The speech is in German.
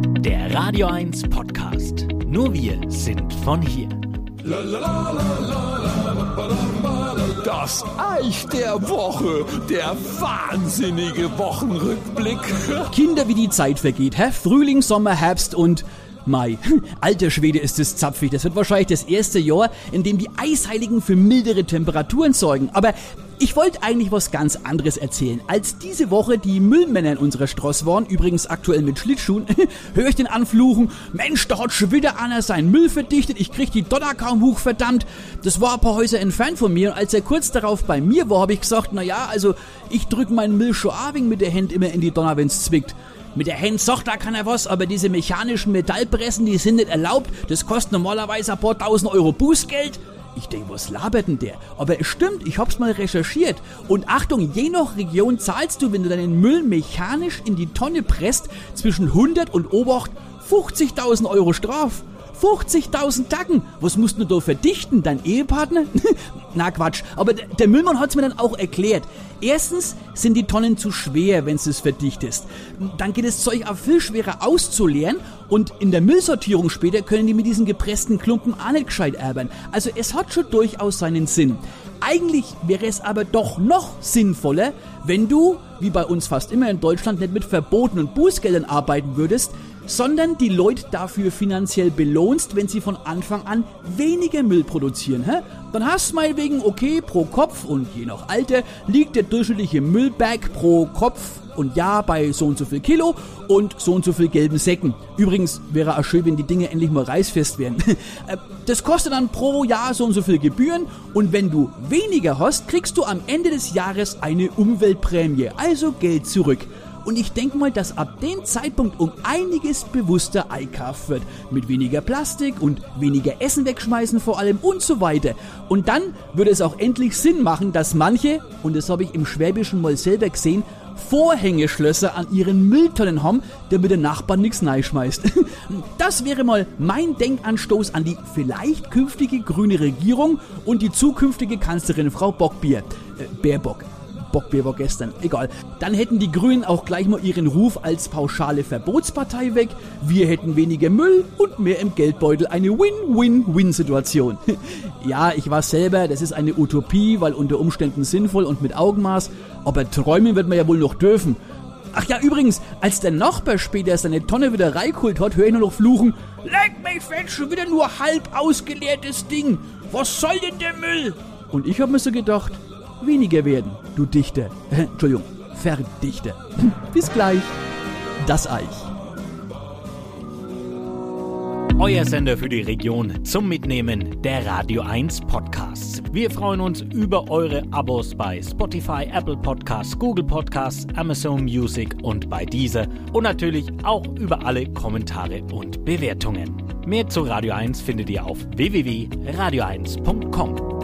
Der Radio 1 Podcast. Nur wir sind von hier. Das Eich der Woche, der wahnsinnige Wochenrückblick. Kinder, wie die Zeit vergeht, hä? Frühling, Sommer, Herbst und Mai. Alter Schwede ist es zapfig. Das wird wahrscheinlich das erste Jahr, in dem die Eisheiligen für mildere Temperaturen sorgen. Aber ich wollte eigentlich was ganz anderes erzählen. Als diese Woche die Müllmänner in unserer Stross waren, übrigens aktuell mit Schlittschuhen, höre ich den anfluchen, Mensch, da hat schon wieder einer seinen Müll verdichtet, ich krieg die Donner kaum hoch, verdammt. Das war ein paar Häuser entfernt von mir und als er kurz darauf bei mir war, habe ich gesagt, na ja, also ich drück meinen Müll schon abing mit der Hand immer in die Donner, wenn's zwickt. Mit der Hand sagt da kann er was, aber diese mechanischen Metallpressen, die sind nicht erlaubt. Das kostet normalerweise ein paar tausend Euro Bußgeld. Ich denke, was labert denn der? Aber es stimmt, ich hab's mal recherchiert. Und Achtung, je nach Region zahlst du, wenn du deinen Müll mechanisch in die Tonne presst, zwischen 100 und Obacht 50.000 Euro Straf. 50.000 Tacken. Was musst du da verdichten? Dein Ehepartner? Na Quatsch. Aber der Müllmann hat's mir dann auch erklärt. Erstens sind die Tonnen zu schwer, wenn du es verdichtest. Dann geht das Zeug auch viel schwerer auszuleeren und in der Müllsortierung später können die mit diesen gepressten Klumpen auch nicht gescheit erbern. Also es hat schon durchaus seinen Sinn. Eigentlich wäre es aber doch noch sinnvoller, wenn du, wie bei uns fast immer in Deutschland, nicht mit Verboten und Bußgeldern arbeiten würdest, sondern die Leute dafür finanziell belohnst, wenn sie von Anfang an weniger Müll produzieren. Hä? Dann hast du meinetwegen, okay, pro Kopf und je nach Alter liegt der durchschnittliche Müllberg pro Kopf und Jahr bei so und so viel Kilo und so und so viel gelben Säcken. Übrigens wäre auch schön, wenn die Dinge endlich mal reißfest wären. Äh, das kostet dann pro Jahr so und so viel Gebühren und wenn du weniger hast, kriegst du am Ende des Jahres eine Umweltprämie, also Geld zurück. Und ich denke mal, dass ab dem Zeitpunkt um einiges bewusster einkauft wird. Mit weniger Plastik und weniger Essen wegschmeißen vor allem und so weiter. Und dann würde es auch endlich Sinn machen, dass manche, und das habe ich im Schwäbischen mal selber gesehen, Vorhängeschlösser an ihren Mülltonnen haben, damit der Nachbar nichts schmeißt. Das wäre mal mein Denkanstoß an die vielleicht künftige grüne Regierung und die zukünftige Kanzlerin Frau Bockbier. Äh, Baerbock. Bockbier war gestern, egal. Dann hätten die Grünen auch gleich mal ihren Ruf als pauschale Verbotspartei weg. Wir hätten weniger Müll und mehr im Geldbeutel. Eine Win-Win-Win-Situation. ja, ich war selber, das ist eine Utopie, weil unter Umständen sinnvoll und mit Augenmaß. Aber träumen wird man ja wohl noch dürfen. Ach ja, übrigens, als der Nachbar später seine Tonne wieder reingeholt hat, höre ich nur noch fluchen. Leck mich fett, schon wieder nur halb ausgeleertes Ding. Was soll denn der Müll? Und ich hab mir so gedacht, weniger werden, du Dichter. Entschuldigung, Verdichter. Bis gleich. Das Eich. Euer Sender für die Region zum Mitnehmen der Radio 1 Podcasts. Wir freuen uns über eure Abos bei Spotify, Apple Podcasts, Google Podcasts, Amazon Music und bei dieser und natürlich auch über alle Kommentare und Bewertungen. Mehr zu Radio 1 findet ihr auf www.radio1.com.